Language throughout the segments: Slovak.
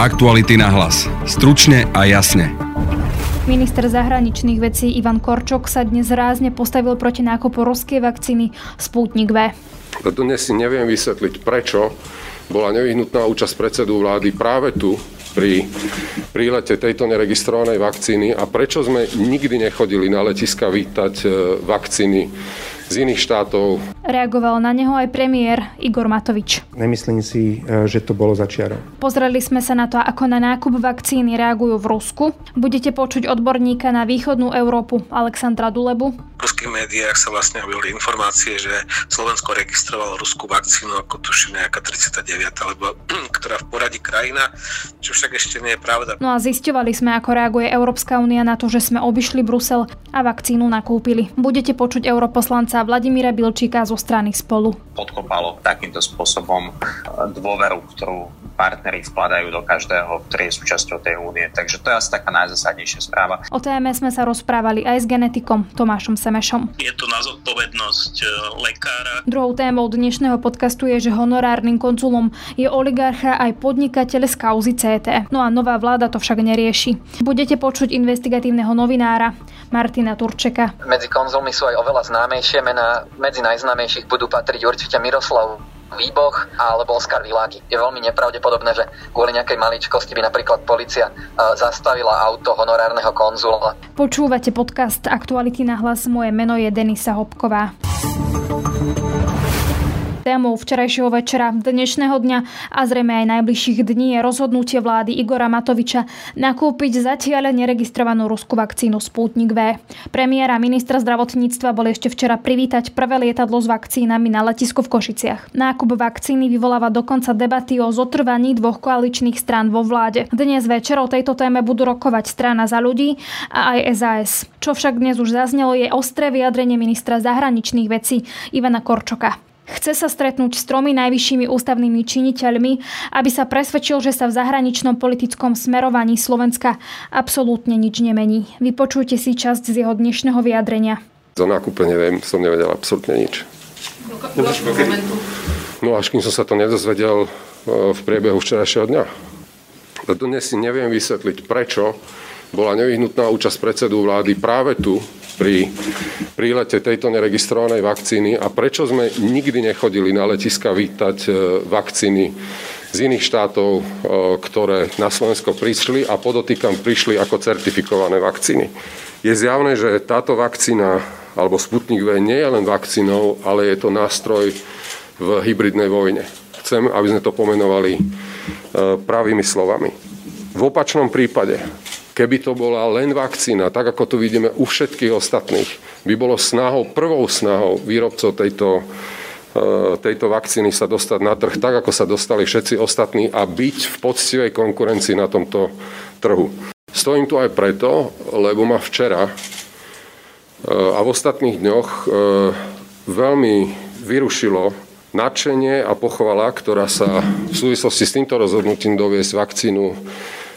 Aktuality na hlas. Stručne a jasne. Minister zahraničných vecí Ivan Korčok sa dnes rázne postavil proti nákupu ruskej vakcíny Sputnik V. Dnes si neviem vysvetliť, prečo bola nevyhnutná účasť predsedu vlády práve tu pri prílete tejto neregistrovanej vakcíny a prečo sme nikdy nechodili na letiska vítať e, vakcíny z iných štátov. Reagoval na neho aj premiér Igor Matovič. Nemyslím si, e, že to bolo začiarov. Pozreli sme sa na to, ako na nákup vakcíny reagujú v Rusku. Budete počuť odborníka na východnú Európu Alexandra Dulebu. V ruských médiách sa vlastne objavili informácie, že Slovensko registrovalo ruskú vakcínu ako tuším nejaká 39, alebo ktorá v poradí krajina, čo však ešte nie je pravda. No a zisťovali sme, ako reaguje Európska únia na to, že sme obišli Brusel a vakcínu nakúpili. Budete počuť europoslanca Vladimíra Bilčíka zo strany Spolu. Podkopalo takýmto spôsobom dôveru, ktorú partneri vkladajú do každého, ktorý je súčasťou tej únie. Takže to je asi taká najzásadnejšia správa. O téme sme sa rozprávali aj s genetikom Tomášom Semešom. Je to na zodpovednosť e, lekára. Druhou témou dnešného podcastu je, že honorárnym konzulom je oligarcha aj podnikateľ z kauzy CT. No a nová vláda to však nerieši. Budete počuť investigatívneho novinára Martina Turčeka. Medzi konzulmi sú aj oveľa známejšie mená. Medzi najznámejších budú patriť určite Miroslav Výboch alebo Oskar Viláky. Je veľmi nepravdepodobné, že kvôli nejakej maličkosti by napríklad policia zastavila auto honorárneho konzula. Počúvate podcast Aktuality na hlas. Moje meno je Denisa Hopková. Témou včerajšieho večera, dnešného dňa a zrejme aj najbližších dní je rozhodnutie vlády Igora Matoviča nakúpiť zatiaľ neregistrovanú ruskú vakcínu Sputnik V. Premiéra ministra zdravotníctva boli ešte včera privítať prvé lietadlo s vakcínami na letisku v Košiciach. Nákup vakcíny vyvoláva dokonca debaty o zotrvaní dvoch koaličných strán vo vláde. Dnes večer o tejto téme budú rokovať strana za ľudí a aj SAS. Čo však dnes už zaznelo je ostré vyjadrenie ministra zahraničných vecí Ivana Korčoka. Chce sa stretnúť s tromi najvyššími ústavnými činiteľmi, aby sa presvedčil, že sa v zahraničnom politickom smerovaní Slovenska absolútne nič nemení. Vypočujte si časť z jeho dnešného vyjadrenia. Za nákupe neviem, som nevedel absolútne nič. No až kým som sa to nedozvedel e, v priebehu včerajšieho dňa. Dnes si neviem vysvetliť, prečo bola nevyhnutná účasť predsedu vlády práve tu pri prílete tejto neregistrovanej vakcíny a prečo sme nikdy nechodili na letiska vítať e, vakcíny z iných štátov, e, ktoré na Slovensko prišli a podotýkam prišli ako certifikované vakcíny. Je zjavné, že táto vakcína alebo Sputnik V nie je len vakcínou, ale je to nástroj v hybridnej vojne. Chcem, aby sme to pomenovali e, pravými slovami. V opačnom prípade Keby to bola len vakcína, tak ako to vidíme u všetkých ostatných, by bolo snahou, prvou snahou výrobcov tejto, e, tejto vakcíny sa dostať na trh tak, ako sa dostali všetci ostatní a byť v poctivej konkurencii na tomto trhu. Stojím tu aj preto, lebo ma včera e, a v ostatných dňoch e, veľmi vyrušilo nadšenie a pochvala, ktorá sa v súvislosti s týmto rozhodnutím doviesť vakcínu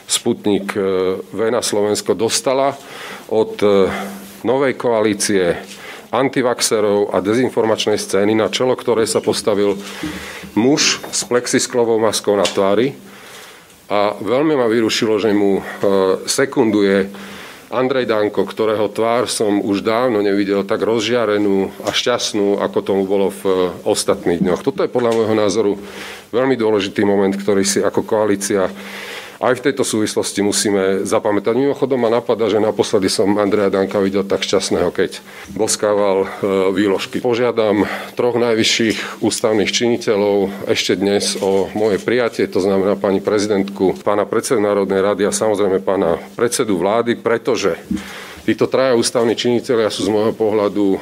Sputnik e, V na Slovensko dostala od e, novej koalície antivaxerov a dezinformačnej scény, na čelo ktorej sa postavil muž s plexisklovou maskou na tvári. A veľmi ma vyrušilo, že mu e, sekunduje Andrej Danko, ktorého tvár som už dávno nevidel tak rozžiarenú a šťastnú, ako tomu bolo v ostatných dňoch. Toto je podľa môjho názoru veľmi dôležitý moment, ktorý si ako koalícia aj v tejto súvislosti musíme zapamätať. Mimochodom ma napadá, že naposledy som Andreja Danka videl tak šťastného, keď boskával e, výložky. Požiadam troch najvyšších ústavných činiteľov ešte dnes o moje prijatie, to znamená pani prezidentku, pána predsedu Národnej rady a samozrejme pána predsedu vlády, pretože Títo traja ústavní činiteľia sú z môjho pohľadu e,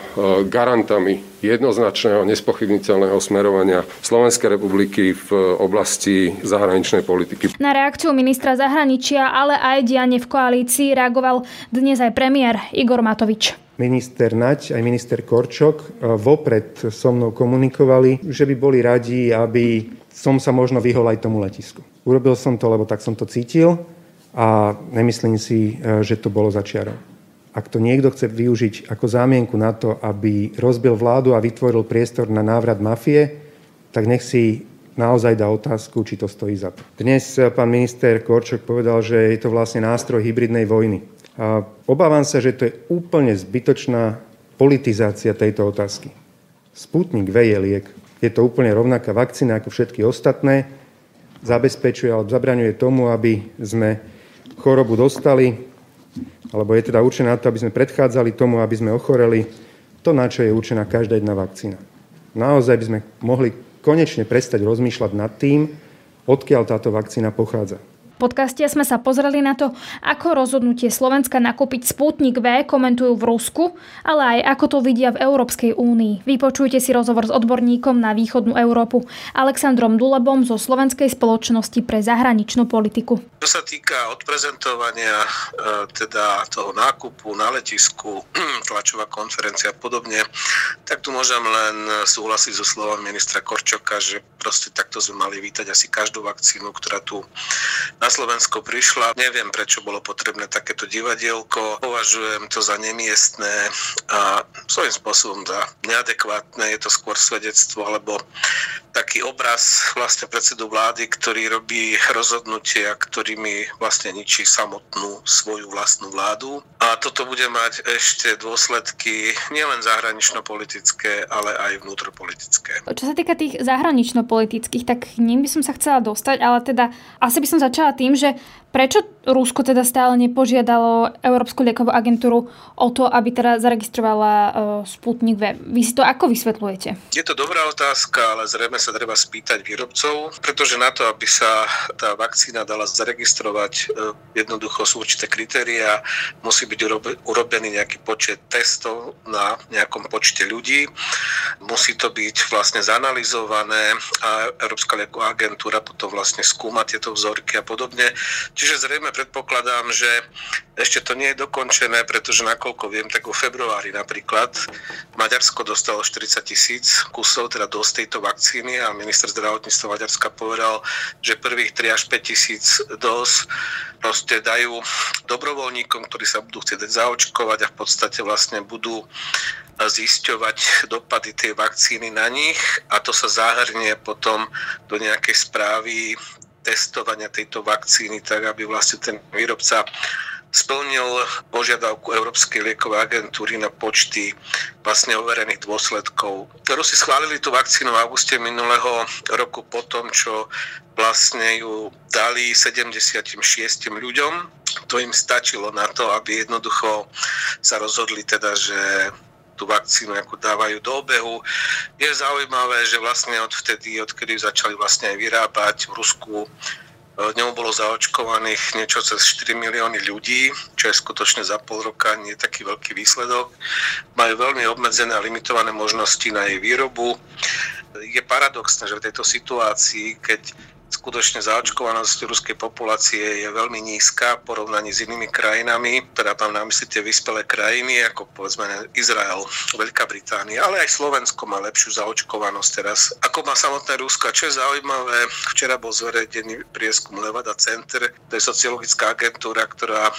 garantami jednoznačného, nespochybniteľného smerovania Slovenskej republiky v oblasti zahraničnej politiky. Na reakciu ministra zahraničia, ale aj dianie v koalícii reagoval dnes aj premiér Igor Matovič. Minister Nať aj minister Korčok e, vopred so mnou komunikovali, že by boli radi, aby som sa možno vyhol aj tomu letisku. Urobil som to, lebo tak som to cítil a nemyslím si, e, že to bolo začiarov. Ak to niekto chce využiť ako zámienku na to, aby rozbil vládu a vytvoril priestor na návrat mafie, tak nech si naozaj dá otázku, či to stojí za to. Dnes pán minister Korčok povedal, že je to vlastne nástroj hybridnej vojny. A obávam sa, že to je úplne zbytočná politizácia tejto otázky. Sputnik V je liek. Je to úplne rovnaká vakcína ako všetky ostatné. Zabezpečuje alebo zabraňuje tomu, aby sme chorobu dostali, alebo je teda určená na to, aby sme predchádzali tomu, aby sme ochoreli, to, na čo je určená každá jedna vakcína. Naozaj by sme mohli konečne prestať rozmýšľať nad tým, odkiaľ táto vakcína pochádza podcaste sme sa pozreli na to, ako rozhodnutie Slovenska nakúpiť Sputnik V komentujú v Rusku, ale aj ako to vidia v Európskej únii. Vypočujte si rozhovor s odborníkom na východnú Európu Alexandrom Dulebom zo Slovenskej spoločnosti pre zahraničnú politiku. Čo sa týka odprezentovania e, teda toho nákupu na letisku, tlačová konferencia a podobne, tak tu môžem len súhlasiť so slovom ministra Korčoka, že proste takto sme mali vítať asi každú vakcínu, ktorá tu na Slovensko prišla. Neviem, prečo bolo potrebné takéto divadielko. Považujem to za nemiestné a svojím spôsobom za neadekvátne. Je to skôr svedectvo alebo taký obraz vlastne predsedu vlády, ktorý robí rozhodnutia, ktorými vlastne ničí samotnú svoju vlastnú vládu. A toto bude mať ešte dôsledky nielen zahranično-politické, ale aj vnútropolitické. Čo sa týka tých zahranično-politických, tak ním by som sa chcela dostať, ale teda asi by som začala tým, že prečo Rusko teda stále nepožiadalo Európsku liekovú agentúru o to, aby teda zaregistrovala uh, Sputnik V. Vy si to ako vysvetľujete? Je to dobrá otázka, ale zrejme sa treba spýtať výrobcov, pretože na to, aby sa tá vakcína dala zaregistrovať, uh, jednoducho sú určité kritéria, musí byť urobený nejaký počet testov na nejakom počte ľudí, musí to byť vlastne zanalizované a Európska lieková agentúra potom vlastne skúma tieto vzorky a podobne. Čiže zrejme predpokladám, že ešte to nie je dokončené, pretože nakoľko viem, tak vo februári napríklad Maďarsko dostalo 40 tisíc kusov, teda dosť tejto vakcíny a minister zdravotníctva Maďarska povedal, že prvých 3 až 5 tisíc dos proste dajú dobrovoľníkom, ktorí sa budú chcieť zaočkovať a v podstate vlastne budú zisťovať dopady tej vakcíny na nich. A to sa zahrnie potom do nejakej správy testovania tejto vakcíny, tak aby vlastne ten výrobca splnil požiadavku Európskej liekovej agentúry na počty vlastne overených dôsledkov. Rusi schválili tú vakcínu v auguste minulého roku po tom, čo vlastne ju dali 76 ľuďom. To im stačilo na to, aby jednoducho sa rozhodli teda, že tú vakcínu ako dávajú do obehu. Je zaujímavé, že vlastne odvtedy, odkedy začali vlastne aj vyrábať v Rusku e, ňou bolo zaočkovaných niečo cez 4 milióny ľudí, čo je skutočne za pol roka nie taký veľký výsledok. Majú veľmi obmedzené a limitované možnosti na jej výrobu. Je paradoxné, že v tejto situácii, keď skutočne zaočkovanosť ruskej populácie je veľmi nízka v porovnaní s inými krajinami, teda mám na mysli tie vyspelé krajiny, ako povedzme Izrael, Veľká Británia, ale aj Slovensko má lepšiu zaočkovanosť teraz, ako má samotné Rusko. A čo je zaujímavé, včera bol zverejnený prieskum Levada Center, to je sociologická agentúra, ktorá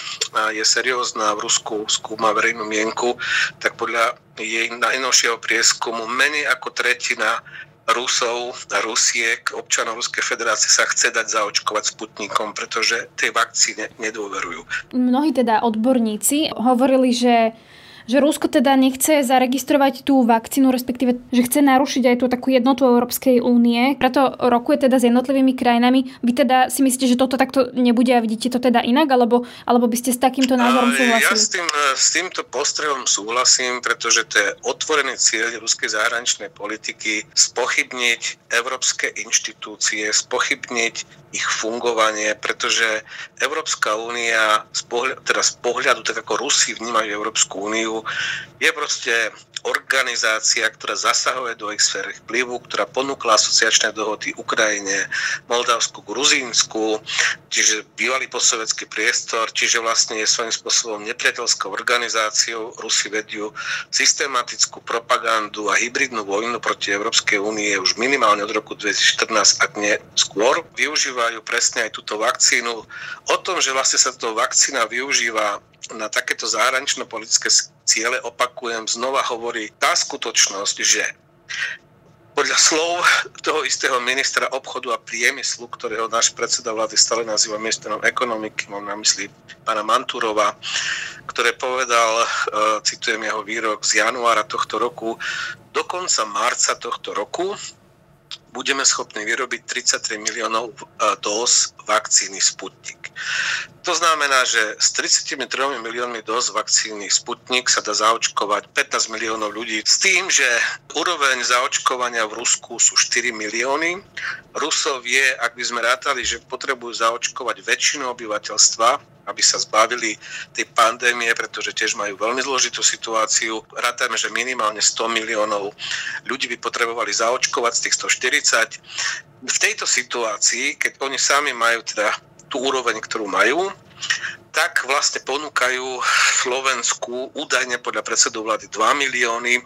je seriózna v Rusku, skúma verejnú mienku, tak podľa jej najnovšieho prieskumu menej ako tretina Rusov Rusiek, občanov Ruskej federácie sa chce dať zaočkovať Sputnikom, pretože tej vakcíne nedôverujú. Mnohí teda odborníci hovorili, že že Rusko teda nechce zaregistrovať tú vakcínu, respektíve, že chce narušiť aj tú takú jednotu Európskej únie. Preto rokuje teda s jednotlivými krajinami. Vy teda si myslíte, že toto takto nebude a vidíte to teda inak, alebo, alebo by ste s takýmto názorom súhlasili? Ja s, tým, s týmto postrehom súhlasím, pretože to je otvorený cieľ ruskej zahraničnej politiky spochybniť európske inštitúcie, spochybniť ich fungovanie, pretože Európska únia, z pohľadu, teda z pohľadu, tak ako Rusi vnímajú Európsku úniu, je proste organizácia, ktorá zasahuje do ich sféry vplyvu, ktorá ponúkla asociačné dohody Ukrajine, Moldavsku, Gruzínsku, čiže bývalý postsovetský priestor, čiže vlastne je svojím spôsobom nepriateľskou organizáciou. Rusi vedú systematickú propagandu a hybridnú vojnu proti Európskej únie už minimálne od roku 2014, ak nie skôr. Využívajú presne aj túto vakcínu. O tom, že vlastne sa táto vakcína využíva na takéto zahranično-politické ciele, opakujem, znova hovorí tá skutočnosť, že podľa slov toho istého ministra obchodu a priemyslu, ktorého náš predseda vlády stále nazýva ministrom ekonomiky, mám na mysli pána Mantúrova, ktoré povedal, e, citujem jeho výrok z januára tohto roku, do konca marca tohto roku budeme schopní vyrobiť 33 miliónov e, dóz vakcíny Sputnik. To znamená, že s 33 miliónmi dóz vakcíny Sputnik sa dá zaočkovať 15 miliónov ľudí s tým, že úroveň zaočkovania v Rusku sú 4 milióny. Rusov je, ak by sme rátali, že potrebujú zaočkovať väčšinu obyvateľstva, aby sa zbavili tej pandémie, pretože tiež majú veľmi zložitú situáciu. Rátajme, že minimálne 100 miliónov ľudí by potrebovali zaočkovať z tých 140. V tejto situácii, keď oni sami majú teda tú úroveň, ktorú majú, tak vlastne ponúkajú Slovensku údajne podľa predsedu vlády 2 milióny,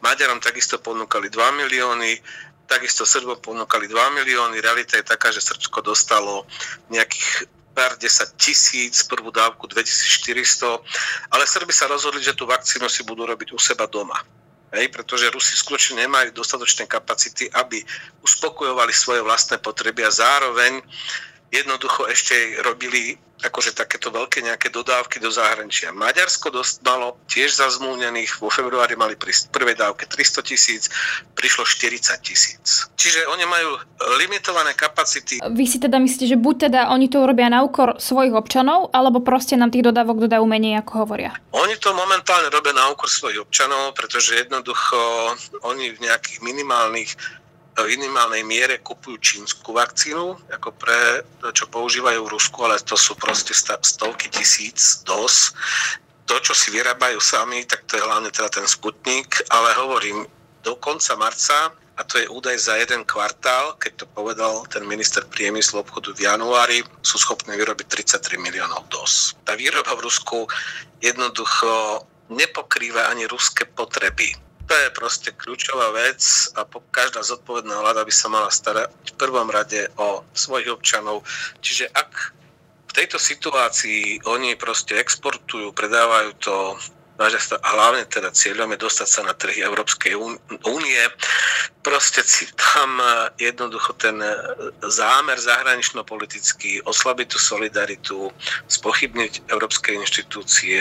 Maďarom takisto ponúkali 2 milióny, takisto Srbom ponúkali 2 milióny. Realita je taká, že Srbsko dostalo nejakých pár 10 tisíc, prvú dávku 2400, ale Srby sa rozhodli, že tú vakcínu si budú robiť u seba doma. Hej, pretože Rusi skutočne nemajú dostatočné kapacity, aby uspokojovali svoje vlastné potreby a zároveň jednoducho ešte robili akože takéto veľké nejaké dodávky do zahraničia. Maďarsko malo tiež zazmluvnených, vo februári mali pri prvej dávke 300 tisíc, prišlo 40 tisíc. Čiže oni majú limitované kapacity. Vy si teda myslíte, že buď teda oni to urobia na úkor svojich občanov, alebo proste nám tých dodávok dodajú menej, ako hovoria? Oni to momentálne robia na úkor svojich občanov, pretože jednoducho oni v nejakých minimálnych minimálnej miere kupujú čínsku vakcínu, ako pre to, čo používajú v Rusku, ale to sú proste stovky tisíc dos. To, čo si vyrábajú sami, tak to je hlavne teda ten Sputnik, ale hovorím, do konca marca, a to je údaj za jeden kvartál, keď to povedal ten minister priemyslu obchodu v januári, sú schopní vyrobiť 33 miliónov dos. Tá výroba v Rusku jednoducho nepokrýva ani ruské potreby to je proste kľúčová vec a každá zodpovedná vláda by sa mala starať v prvom rade o svojich občanov. Čiže ak v tejto situácii oni proste exportujú, predávajú to a hlavne teda cieľom je dostať sa na trhy Európskej únie. Proste si tam jednoducho ten zámer zahranično-politický, oslabiť tú solidaritu, spochybniť európske inštitúcie,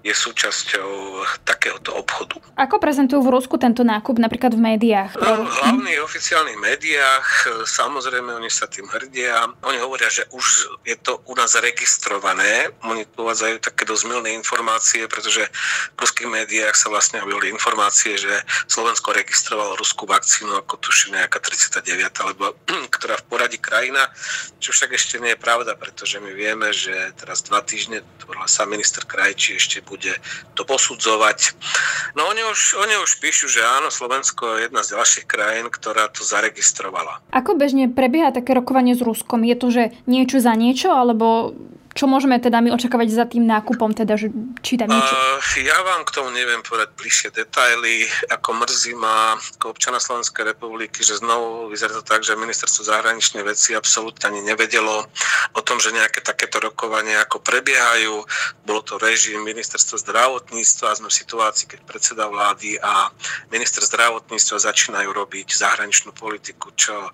je súčasťou takéhoto obchodu. Ako prezentujú v Rusku tento nákup napríklad v médiách? No, v hlavných oficiálnych médiách, samozrejme oni sa tým hrdia. Oni hovoria, že už je to u nás registrované. Oni uvádzajú také dosť milné informácie, pretože v ruských médiách sa vlastne objavili informácie, že Slovensko registrovalo ruskú vakcínu ako tuším nejaká 39, alebo ktorá v poradí krajina, čo však ešte nie je pravda, pretože my vieme, že teraz dva týždne, to sa minister Krajčí ešte bude to posudzovať. No oni už, oni už píšu, že áno, Slovensko je jedna z ďalších krajín, ktorá to zaregistrovala. Ako bežne prebieha také rokovanie s Ruskom? Je to, že niečo za niečo, alebo čo môžeme teda my očakávať za tým nákupom, teda, že či tam niečo? Uh, ja vám k tomu neviem povedať bližšie detaily, ako mrzí ma ako občana Slovenskej republiky, že znovu vyzerá to tak, že ministerstvo zahraničnej veci absolútne ani nevedelo o tom, že nejaké takéto rokovania ako prebiehajú. Bolo to režim ministerstva zdravotníctva a sme v situácii, keď predseda vlády a minister zdravotníctva začínajú robiť zahraničnú politiku, čo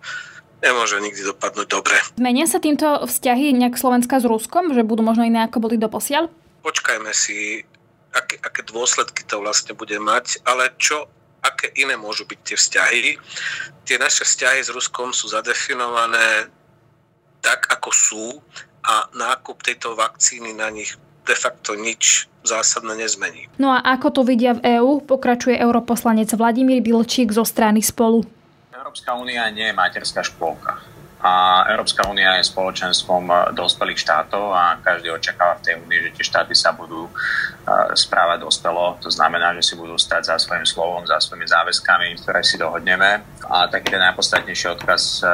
nemôže nikdy dopadnúť dobre. Menia sa týmto vzťahy nejak Slovenska s Ruskom, že budú možno iné ako boli doposiaľ? Počkajme si, aké, aké dôsledky to vlastne bude mať, ale čo aké iné môžu byť tie vzťahy. Tie naše vzťahy s Ruskom sú zadefinované tak, ako sú a nákup tejto vakcíny na nich de facto nič zásadne nezmení. No a ako to vidia v EÚ, pokračuje europoslanec Vladimír Bilčík zo strany Spolu. Európska únia nie je materská škôlka. A Európska únia je spoločenstvom dospelých štátov a každý očakáva v tej únii, že tie štáty sa budú e, správať dospelo. To znamená, že si budú stať za svojím slovom, za svojimi záväzkami, ktoré si dohodneme. A taký ten najpodstatnejší odkaz e,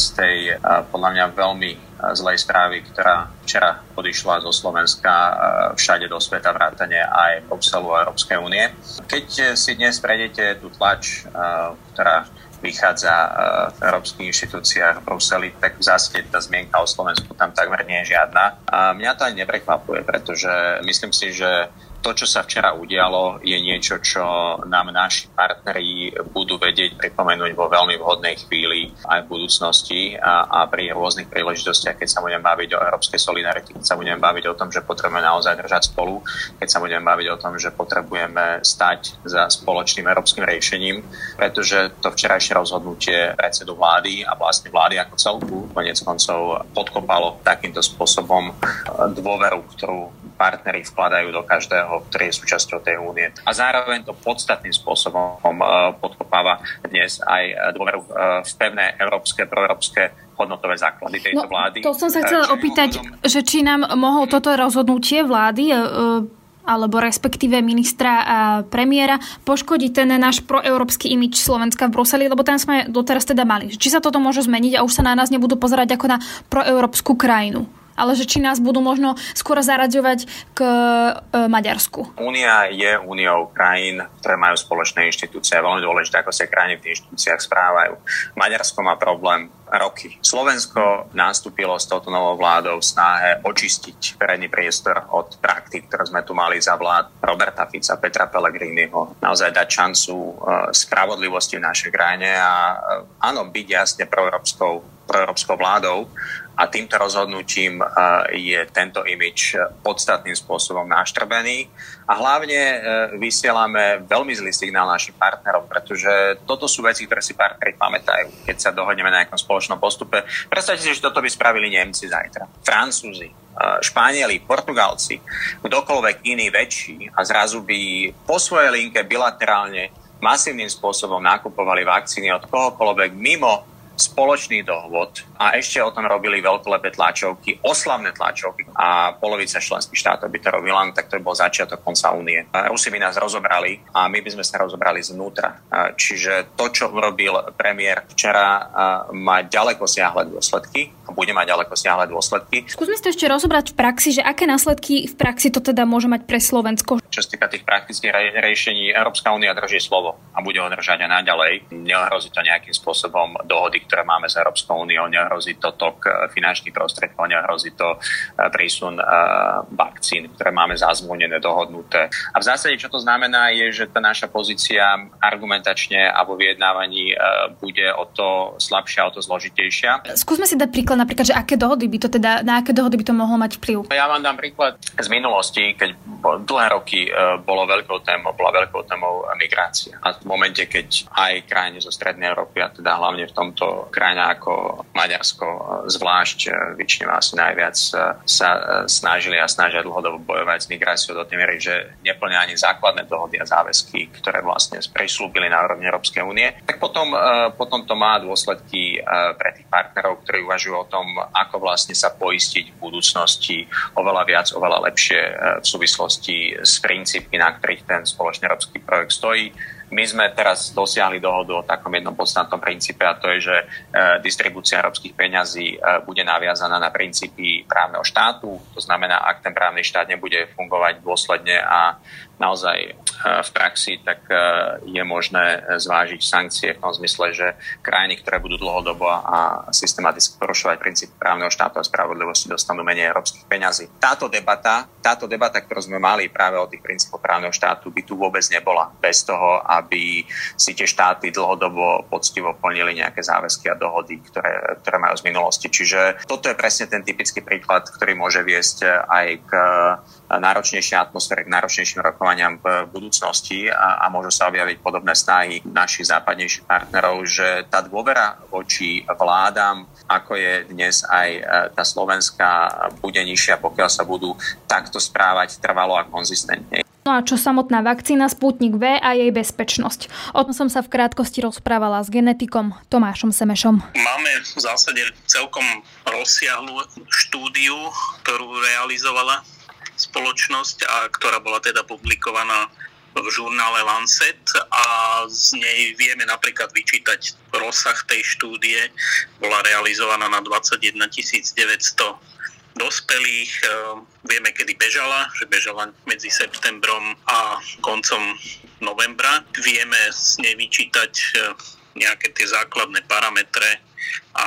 z tej e, podľa mňa veľmi zlej správy, ktorá včera odišla zo Slovenska všade do sveta, vrátane aj Bruselu a Európskej únie. Keď si dnes prejdete tú tlač, ktorá vychádza v európskych inštitúciách v Bruseli, tak v zásade tá zmienka o Slovensku tam takmer nie je žiadna. A mňa to ani neprekvapuje, pretože myslím si, že to, čo sa včera udialo, je niečo, čo nám naši partneri budú vedieť pripomenúť vo veľmi vhodnej chvíli aj v budúcnosti a, a pri rôznych príležitostiach, keď sa budeme baviť o európskej solidarite, keď sa budeme baviť o tom, že potrebujeme naozaj držať spolu, keď sa budeme baviť o tom, že potrebujeme stať za spoločným európskym riešením, pretože to včerajšie rozhodnutie predsedu vlády a vlastne vlády ako celku konec koncov podkopalo takýmto spôsobom dôveru, ktorú partnery vkladajú do každého, ktorý je súčasťou tej únie. A zároveň to podstatným spôsobom e, podkopáva dnes aj dôveru e, v pevné európske, proeurópske hodnotové základy tejto no, vlády. To som sa chcela Čiže opýtať, mimochodom... že či nám mohol toto rozhodnutie vlády e, alebo respektíve ministra a premiéra poškodiť ten náš proeurópsky imič Slovenska v Bruseli, lebo ten sme doteraz teda mali. Či sa toto môže zmeniť a už sa na nás nebudú pozerať ako na proeurópsku krajinu? Ale že či nás budú možno skôr zaraďovať k e, Maďarsku. Únia je úniou krajín, ktoré majú spoločné inštitúcie. Je veľmi dôležité, ako sa krajiny v tých inštitúciách správajú. Maďarsko má problém roky. Slovensko nastúpilo s touto novou vládou v snahe očistiť verejný priestor od praktík, ktoré sme tu mali za vlád Roberta Fica, Petra Pellegriniho. Naozaj dať šancu e, spravodlivosti v našej krajine a e, áno, byť jasne proeurópskou proeurópskou vládou a týmto rozhodnutím je tento imič podstatným spôsobom naštrbený a hlavne e, vysielame veľmi zlý signál našim partnerom, pretože toto sú veci, ktoré si partneri pamätajú, keď sa dohodneme na nejakom spoločnom postupe. Predstavte si, že toto by spravili Nemci zajtra, Francúzi, e, Španieli, Portugalci, kdokoľvek iný väčší a zrazu by po svojej linke bilaterálne masívnym spôsobom nakupovali vakcíny od kohokoľvek mimo spoločný dohod a ešte o tom robili veľkolepé tlačovky, oslavné tlačovky a polovica členských štátov by to robila, tak to by bol začiatok konca únie. Rusi by nás rozobrali a my by sme sa rozobrali znútra. Čiže to, čo urobil premiér včera, má ďaleko siahle dôsledky a bude mať ďaleko siahle dôsledky. Skúsme si to ešte rozobrať v praxi, že aké následky v praxi to teda môže mať pre Slovensko. Čo sa týka tých praktických riešení, Európska únia drží slovo a bude ho držať aj naďalej. Nehrozí to nejakým spôsobom dohody, ktoré máme s Európskou úniou, nehrozí to tok eh, finančných prostriedkov, nehrozí to eh, prísun eh, vakcín, ktoré máme zazvonené, dohodnuté. A v zásade, čo to znamená, je, že tá naša pozícia argumentačne a vo vyjednávaní bude o to slabšia, o to zložitejšia. Skúsme si dať príklad napríklad, že aké dohody by to teda, na aké dohody by to mohlo mať vplyv? Ja vám dám príklad z minulosti, keď dlhé roky bolo veľkou témou, bola veľkou témou migrácia. A v momente, keď aj krajiny zo Strednej Európy, a teda hlavne v tomto krajina ako Maďarsko zvlášť e, väčšine asi najviac e, sa e, snažili a snažia dlhodobo bojovať s migráciou do tej miery, že neplnia ani základné dohody a záväzky, ktoré vlastne prislúbili na úrovni Európskej únie, tak potom, potom to má dôsledky pre tých partnerov, ktorí uvažujú o tom, ako vlastne sa poistiť v budúcnosti oveľa viac, oveľa lepšie v súvislosti s princípmi, na ktorých ten spoločný európsky projekt stojí my sme teraz dosiahli dohodu o takom jednom podstatnom princípe a to je, že e, distribúcia európskych peňazí e, bude naviazaná na princípy právneho štátu. To znamená, ak ten právny štát nebude fungovať dôsledne a naozaj e, v praxi, tak je možné zvážiť sankcie v tom zmysle, že krajiny, ktoré budú dlhodobo a systematicky porušovať princíp právneho štátu a spravodlivosti, dostanú menej európskych peňazí. Táto debata, táto debata, ktorú sme mali práve o tých princípoch právneho štátu, by tu vôbec nebola bez toho, aby si tie štáty dlhodobo poctivo plnili nejaké záväzky a dohody, ktoré, ktoré majú z minulosti. Čiže toto je presne ten typický príklad, ktorý môže viesť aj k náročnejšej atmosfére, k náročnejším rokovaniam v budúcnosti a, a môžu sa objaviť podobné snahy našich západnejších partnerov, že tá dôvera voči vládam, ako je dnes aj e, tá slovenská, bude nižšia, pokiaľ sa budú takto správať trvalo a konzistentne. No a čo samotná vakcína Sputnik V a jej bezpečnosť? O tom som sa v krátkosti rozprávala s genetikom Tomášom Semešom. Máme v zásade celkom rozsiahlu štúdiu, ktorú realizovala spoločnosť a ktorá bola teda publikovaná v žurnále Lancet a z nej vieme napríklad vyčítať rozsah tej štúdie. Bola realizovaná na 21 900 dospelých. E, vieme, kedy bežala, že bežala medzi septembrom a koncom novembra. Vieme z nej vyčítať e, nejaké tie základné parametre a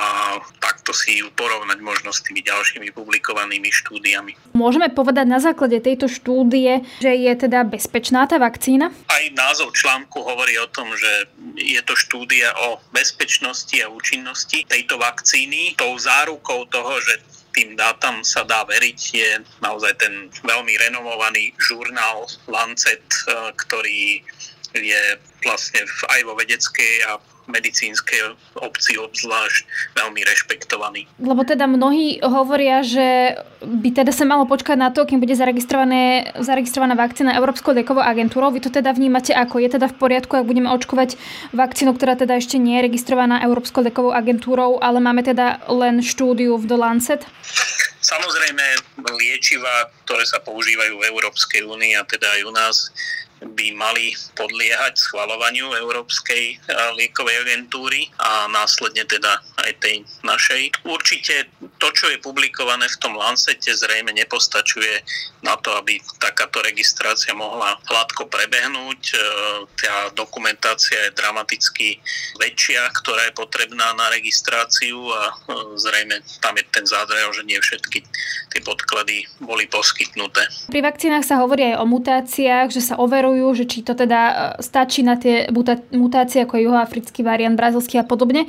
takto si ju porovnať možno s tými ďalšími publikovanými štúdiami. Môžeme povedať na základe tejto štúdie, že je teda bezpečná tá vakcína? Aj názov článku hovorí o tom, že je to štúdia o bezpečnosti a účinnosti tejto vakcíny. Tou zárukou toho, že tým dátam sa dá veriť, je naozaj ten veľmi renovovaný žurnál Lancet, eh, ktorý je vlastne aj vo vedeckej a medicínskej obci obzvlášť veľmi rešpektovaný. Lebo teda mnohí hovoria, že by teda sa malo počkať na to, kým bude zaregistrovaná vakcína Európskou liekovou agentúrou. Vy to teda vnímate ako? Je teda v poriadku, ak budeme očkovať vakcínu, ktorá teda ešte nie je registrovaná Európskou liekovou agentúrou, ale máme teda len štúdiu v The Lancet? Samozrejme, liečiva, ktoré sa používajú v Európskej únii a teda aj u nás, by mali podliehať schvalovaniu Európskej liekovej agentúry a následne teda aj tej našej. Určite to, čo je publikované v tom Lancete, zrejme nepostačuje na to, aby takáto registrácia mohla hladko prebehnúť. E, tá dokumentácia je dramaticky väčšia, ktorá je potrebná na registráciu a e, zrejme tam je ten zádrel, že nie všetky tie podklady boli poskytnuté. Pri vakcínach sa hovorí aj o mutáciách, že sa overujú, že či to teda e, stačí na tie mutácie ako juhoafrický variant, brazilský a podobne.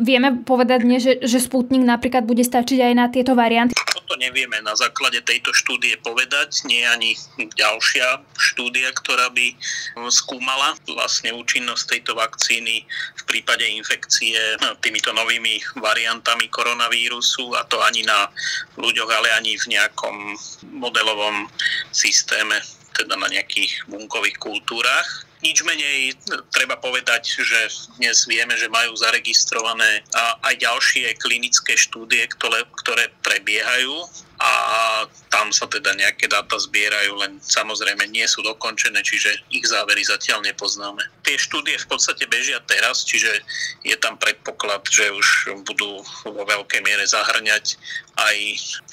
Vieme povedať, nie, že, že Sputnik napríklad bude stačiť aj na tieto varianty? Toto nevieme na základe tejto štúdie povedať nie ani ďalšia štúdia, ktorá by skúmala vlastne účinnosť tejto vakcíny v prípade infekcie týmito novými variantami koronavírusu a to ani na ľuďoch, ale ani v nejakom modelovom systéme, teda na nejakých bunkových kultúrach. Nič menej treba povedať, že dnes vieme, že majú zaregistrované aj ďalšie klinické štúdie, ktoré, ktoré prebiehajú a tam sa teda nejaké dáta zbierajú, len samozrejme nie sú dokončené, čiže ich závery zatiaľ nepoznáme. Tie štúdie v podstate bežia teraz, čiže je tam predpoklad, že už budú vo veľkej miere zahrňať aj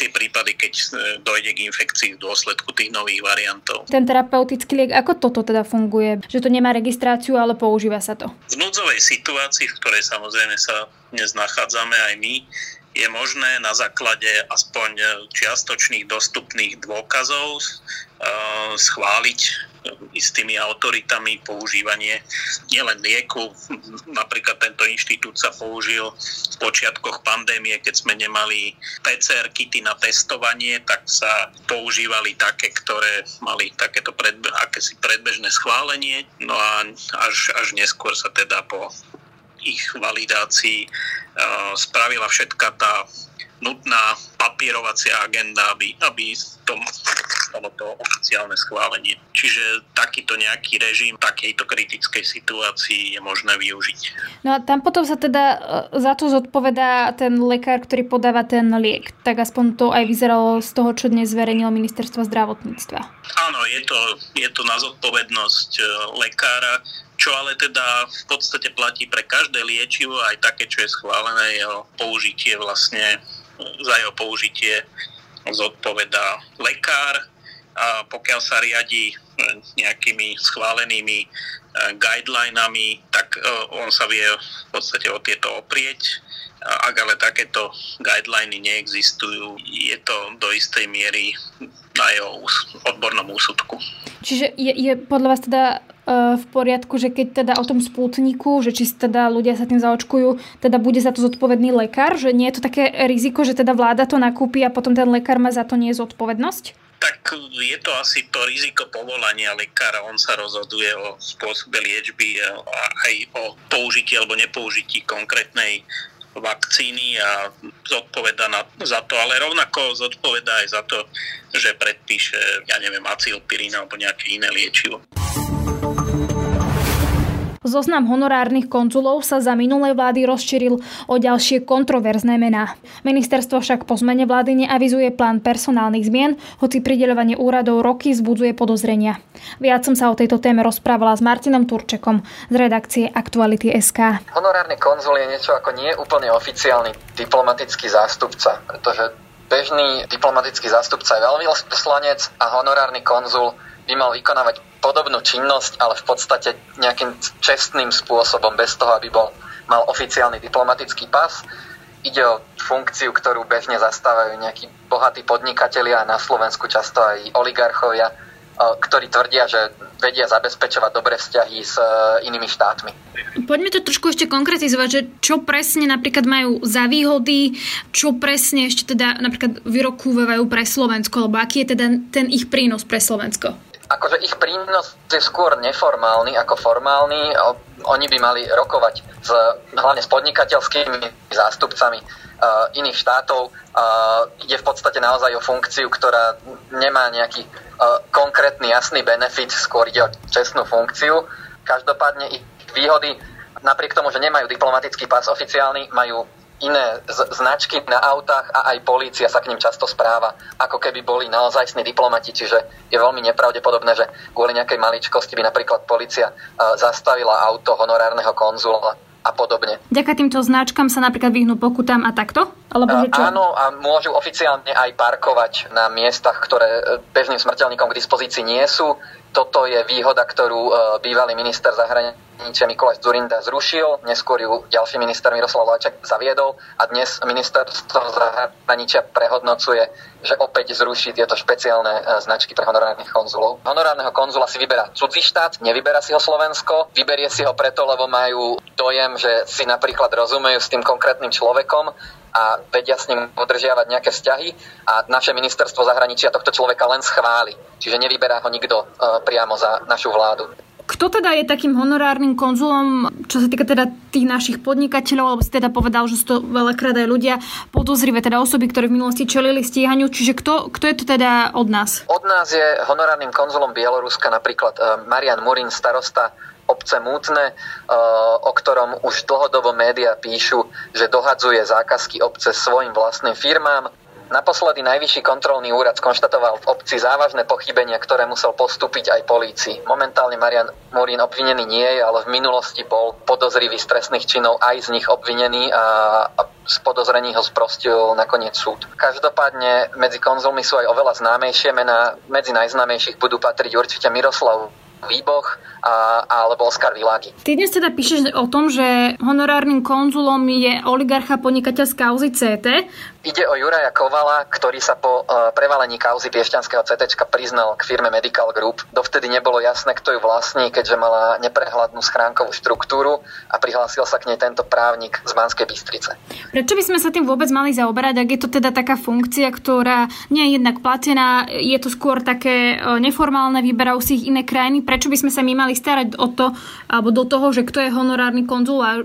tie prípady, keď e, dojde k infekcii v dôsledku tých nových variantov. Ten terapeutický liek, ako toto teda funguje? Že to nemá registráciu, ale používa sa to? V núdzovej situácii, v ktorej samozrejme sa dnes nachádzame aj my, je možné na základe aspoň čiastočných dostupných dôkazov eh, schváliť istými autoritami používanie nielen lieku. Napríklad tento inštitút sa použil v počiatkoch pandémie, keď sme nemali PCR kity na testovanie, tak sa používali také, ktoré mali takéto predbe- akési predbežné schválenie. No a až, až neskôr sa teda po ich validácii spravila všetka tá nutná papierovacia agenda, aby, aby to malo to oficiálne schválenie. Čiže takýto nejaký režim takejto kritickej situácii je možné využiť. No a tam potom sa teda e, za to zodpovedá ten lekár, ktorý podáva ten liek. Tak aspoň to aj vyzeralo z toho, čo dnes zverejnilo ministerstvo zdravotníctva. Áno, je to, je to na zodpovednosť e, lekára čo ale teda v podstate platí pre každé liečivo, aj také, čo je schválené, jeho použitie vlastne, za jeho použitie zodpoveda lekár a pokiaľ sa riadi nejakými schválenými e, guidelinami, tak e, on sa vie v podstate o tieto oprieť. Ak ale takéto guideliny neexistujú, je to do istej miery na jeho odbornom úsudku. Čiže je, je podľa vás teda E, v poriadku, že keď teda o tom spútniku, že či teda ľudia sa tým zaočkujú, teda bude za to zodpovedný lekár, že nie je to také riziko, že teda vláda to nakúpi a potom ten lekár má za to nie zodpovednosť? Tak je to asi to riziko povolania lekára. On sa rozhoduje o spôsobe liečby a aj o použití alebo nepoužití konkrétnej vakcíny a zodpoveda na, za to, ale rovnako zodpoveda aj za to, že predpíše, ja neviem, acylpirín alebo nejaké iné liečivo. Zoznam honorárnych konzulov sa za minulé vlády rozšíril o ďalšie kontroverzné mená. Ministerstvo však po zmene vlády neavizuje plán personálnych zmien, hoci prideľovanie úradov roky zbudzuje podozrenia. Viac som sa o tejto téme rozprávala s Martinom Turčekom z redakcie Aktuality SK. Honorárny konzul je niečo ako nie úplne oficiálny diplomatický zástupca, pretože bežný diplomatický zástupca je veľvyslanec a honorárny konzul by mal vykonávať podobnú činnosť, ale v podstate nejakým čestným spôsobom, bez toho, aby bol, mal oficiálny diplomatický pas. Ide o funkciu, ktorú bežne zastávajú nejakí bohatí podnikatelia a na Slovensku často aj oligarchovia, ktorí tvrdia, že vedia zabezpečovať dobré vzťahy s e, inými štátmi. Poďme to trošku ešte konkretizovať, že čo presne napríklad majú za výhody, čo presne ešte teda napríklad vyrokúvajú pre Slovensko, alebo aký je teda ten ich prínos pre Slovensko? Akože ich prínos je skôr neformálny ako formálny. Oni by mali rokovať s, hlavne s podnikateľskými zástupcami uh, iných štátov. Uh, ide v podstate naozaj o funkciu, ktorá nemá nejaký uh, konkrétny jasný benefit, skôr ide o čestnú funkciu. Každopádne ich výhody, napriek tomu, že nemajú diplomatický pás oficiálny, majú iné značky na autách a aj polícia sa k ním často správa, ako keby boli naozajstní diplomati, čiže je veľmi nepravdepodobné, že kvôli nejakej maličkosti by napríklad policia e, zastavila auto honorárneho konzula a podobne. Ďaká týmto značkám sa napríklad vyhnú pokutám a takto? Alebo že čo? Áno, a môžu oficiálne aj parkovať na miestach, ktoré e, bežným smrteľníkom k dispozícii nie sú. Toto je výhoda, ktorú e, bývalý minister zahraničia Mikuláš Zurinda zrušil, neskôr ju ďalší minister Miroslav Lajčak zaviedol a dnes ministerstvo zahraničia prehodnocuje, že opäť zruší tieto špeciálne e, značky pre honorárnych konzulov. Honorárneho konzula si vyberá cudzí štát, nevyberá si ho Slovensko, vyberie si ho preto, lebo majú dojem, že si napríklad rozumejú s tým konkrétnym človekom a vedia s ním udržiavať nejaké vzťahy a naše ministerstvo zahraničia tohto človeka len schváli. Čiže nevyberá ho nikto uh, priamo za našu vládu. Kto teda je takým honorárnym konzulom, čo sa týka teda tých našich podnikateľov, alebo si teda povedal, že sú to veľakrát aj ľudia podozrivé, teda osoby, ktoré v minulosti čelili stíhaniu, čiže kto, kto je to teda od nás? Od nás je honorárnym konzulom Bieloruska napríklad eh, Marian Murin, starosta obce Mútne, eh, o ktorom už dlhodobo média píšu, že dohadzuje zákazky obce svojim vlastným firmám. Naposledy najvyšší kontrolný úrad skonštatoval v obci závažné pochybenia, ktoré musel postúpiť aj polícii. Momentálne Marian Murín obvinený nie je, ale v minulosti bol podozrivý z trestných činov aj z nich obvinený a, a z podozrení ho sprostil nakoniec súd. Každopádne medzi konzulmi sú aj oveľa známejšie mená. Medzi najznámejších budú patriť určite Miroslav Výboch alebo Oskar Világi. Ty dnes teda píšeš o tom, že honorárnym konzulom je oligarcha podnikateľská kauzy CT. Ide o Juraja Kovala, ktorý sa po uh, prevalení kauzy Piešťanského CT priznal k firme Medical Group. Dovtedy nebolo jasné, kto ju vlastní, keďže mala neprehľadnú schránkovú štruktúru a prihlásil sa k nej tento právnik z Banskej Bystrice. Prečo by sme sa tým vôbec mali zaoberať, ak je to teda taká funkcia, ktorá nie je jednak platená, je to skôr také uh, neformálne, vyberajú si ich iné krajiny, prečo by sme sa my mali starať o to, alebo do toho, že kto je honorárny konzul a,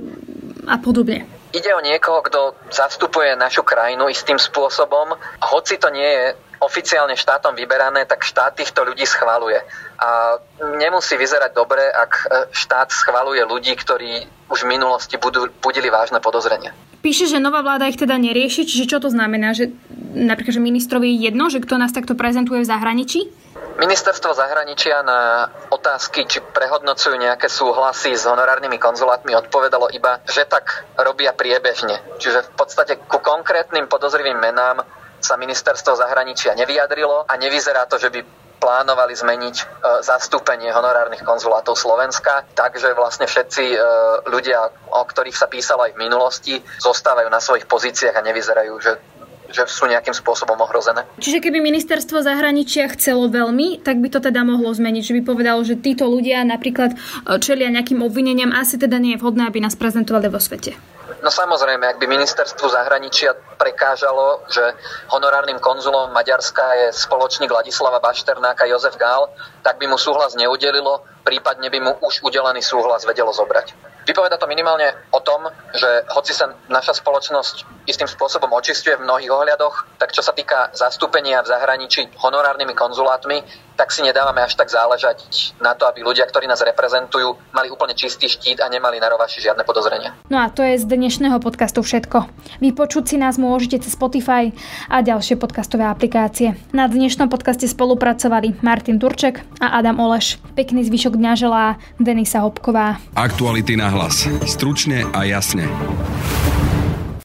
a podobne? Ide o niekoho, kto zastupuje našu krajinu istým spôsobom. Hoci to nie je oficiálne štátom vyberané, tak štát týchto ľudí schvaluje. A nemusí vyzerať dobre, ak e, štát schvaluje ľudí, ktorí už v minulosti budú, budili vážne podozrenia. Píše, že nová vláda ich teda nerieši, čiže čo to znamená? Že napríklad, že ministrovi je jedno, že kto nás takto prezentuje v zahraničí? Ministerstvo zahraničia na otázky, či prehodnocujú nejaké súhlasy s honorárnymi konzulátmi, odpovedalo iba, že tak robia priebežne. Čiže v podstate ku konkrétnym podozrivým menám sa ministerstvo zahraničia nevyjadrilo a nevyzerá to, že by plánovali zmeniť e, zastúpenie honorárnych konzulátov Slovenska, takže vlastne všetci e, ľudia, o ktorých sa písalo aj v minulosti, zostávajú na svojich pozíciách a nevyzerajú, že že sú nejakým spôsobom ohrozené. Čiže keby ministerstvo zahraničia chcelo veľmi, tak by to teda mohlo zmeniť, že by povedalo, že títo ľudia napríklad e, čelia nejakým obvineniam, asi teda nie je vhodné, aby nás prezentovali vo svete. No samozrejme, ak by ministerstvu zahraničia prekážalo, že honorárnym konzulom Maďarska je spoločník Ladislava Bašternáka Jozef Gál, tak by mu súhlas neudelilo, prípadne by mu už udelený súhlas vedelo zobrať. Vypoveda to minimálne o tom, že hoci sa naša spoločnosť istým spôsobom očistuje v mnohých ohľadoch, tak čo sa týka zastúpenia v zahraničí honorárnymi konzulátmi, tak si nedávame až tak záležať na to, aby ľudia, ktorí nás reprezentujú, mali úplne čistý štít a nemali na rovaši žiadne podozrenia. No a to je z dnešného podcastu všetko. Vypočuť si nás môžete cez Spotify a ďalšie podcastové aplikácie. Na dnešnom podcaste spolupracovali Martin Turček a Adam Oleš. Pekný zvyšok dňa želá Denisa Hopková. Aktuality na hlas. Stručne a jasne.